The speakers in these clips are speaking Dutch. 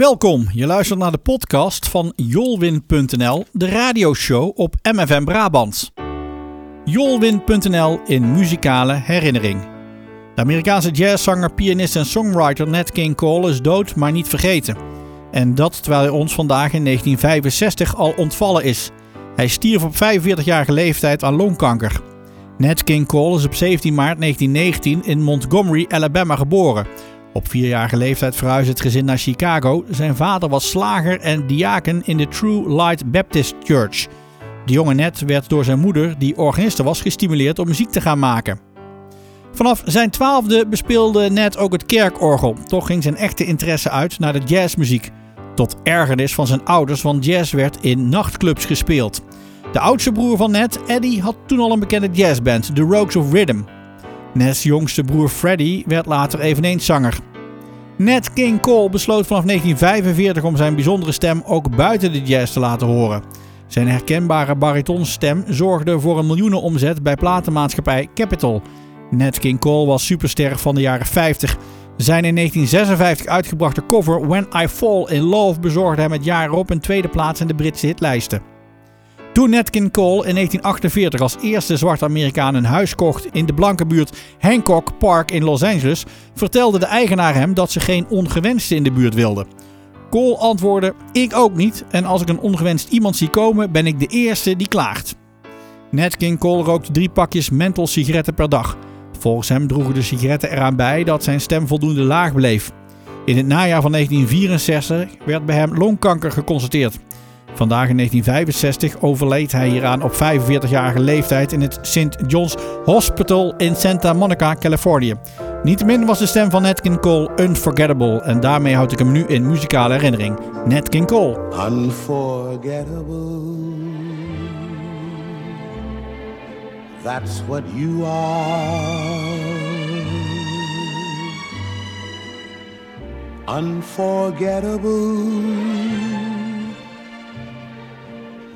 Welkom, je luistert naar de podcast van Jolwin.nl, de radioshow op MFM Brabant. Jolwin.nl in muzikale herinnering. De Amerikaanse jazzzanger, pianist en songwriter Nat King Cole is dood, maar niet vergeten. En dat terwijl hij ons vandaag in 1965 al ontvallen is. Hij stierf op 45-jarige leeftijd aan longkanker. Nat King Cole is op 17 maart 1919 in Montgomery, Alabama geboren. Op vierjarige leeftijd verhuisde het gezin naar Chicago. Zijn vader was slager en diaken in de True Light Baptist Church. De jonge Ned werd door zijn moeder, die organiste was, gestimuleerd om muziek te gaan maken. Vanaf zijn twaalfde bespeelde Ned ook het kerkorgel. Toch ging zijn echte interesse uit naar de jazzmuziek. Tot ergernis van zijn ouders, want jazz werd in nachtclubs gespeeld. De oudste broer van Ned, Eddie, had toen al een bekende jazzband, The Rogues of Rhythm. Ned's jongste broer Freddie werd later eveneens zanger. Ned King Cole besloot vanaf 1945 om zijn bijzondere stem ook buiten de jazz te laten horen. Zijn herkenbare baritonstem zorgde voor een miljoenenomzet bij platenmaatschappij Capitol. Ned King Cole was superster van de jaren 50. Zijn in 1956 uitgebrachte cover When I Fall in Love bezorgde hem het jaar erop een tweede plaats in de Britse hitlijsten. Toen Nat King Cole in 1948 als eerste zwarte Amerikaan een huis kocht in de blanke buurt Hancock Park in Los Angeles, vertelde de eigenaar hem dat ze geen ongewenste in de buurt wilden. Cole antwoordde: Ik ook niet, en als ik een ongewenst iemand zie komen, ben ik de eerste die klaagt. Nat King Cole rookte drie pakjes menthol sigaretten per dag. Volgens hem droegen de sigaretten eraan bij dat zijn stem voldoende laag bleef. In het najaar van 1964 werd bij hem longkanker geconstateerd. Vandaag in 1965 overleed hij hieraan op 45-jarige leeftijd in het St. John's Hospital in Santa Monica, Californië. Niettemin was de stem van Nat King Cole unforgettable en daarmee houd ik hem nu in muzikale herinnering. Nat King Cole. Unforgettable. That's what you are. Unforgettable.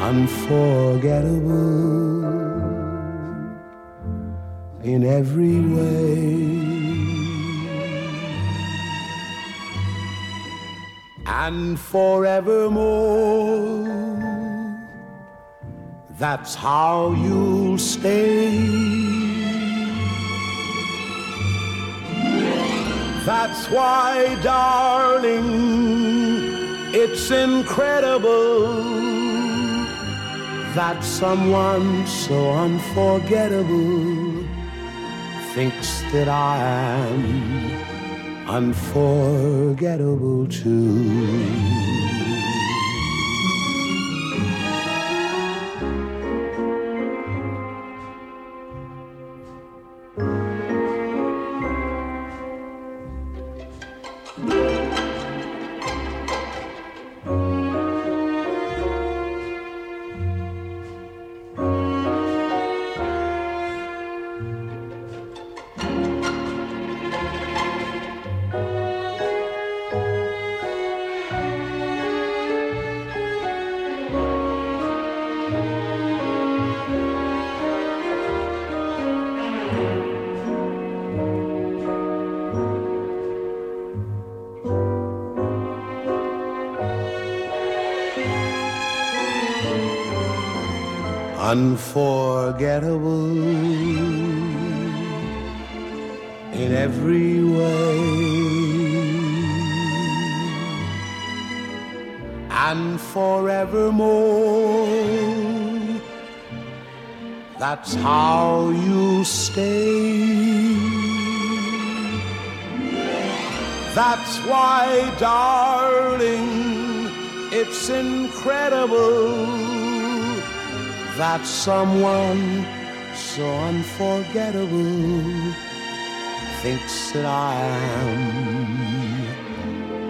unforgettable in every way. And forevermore, that's how you'll stay. That's why, darling, it's incredible that someone so unforgettable thinks that I am unforgettable too. Unforgettable in every way. And forevermore, that's how you stay. That's why, darling, it's incredible that someone so unforgettable thinks that I am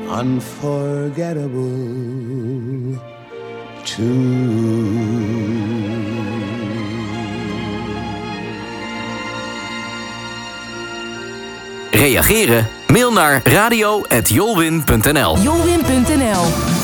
unforgettable too. Reageren? Mail naar radio.jolwin.nl. Jolwin.nl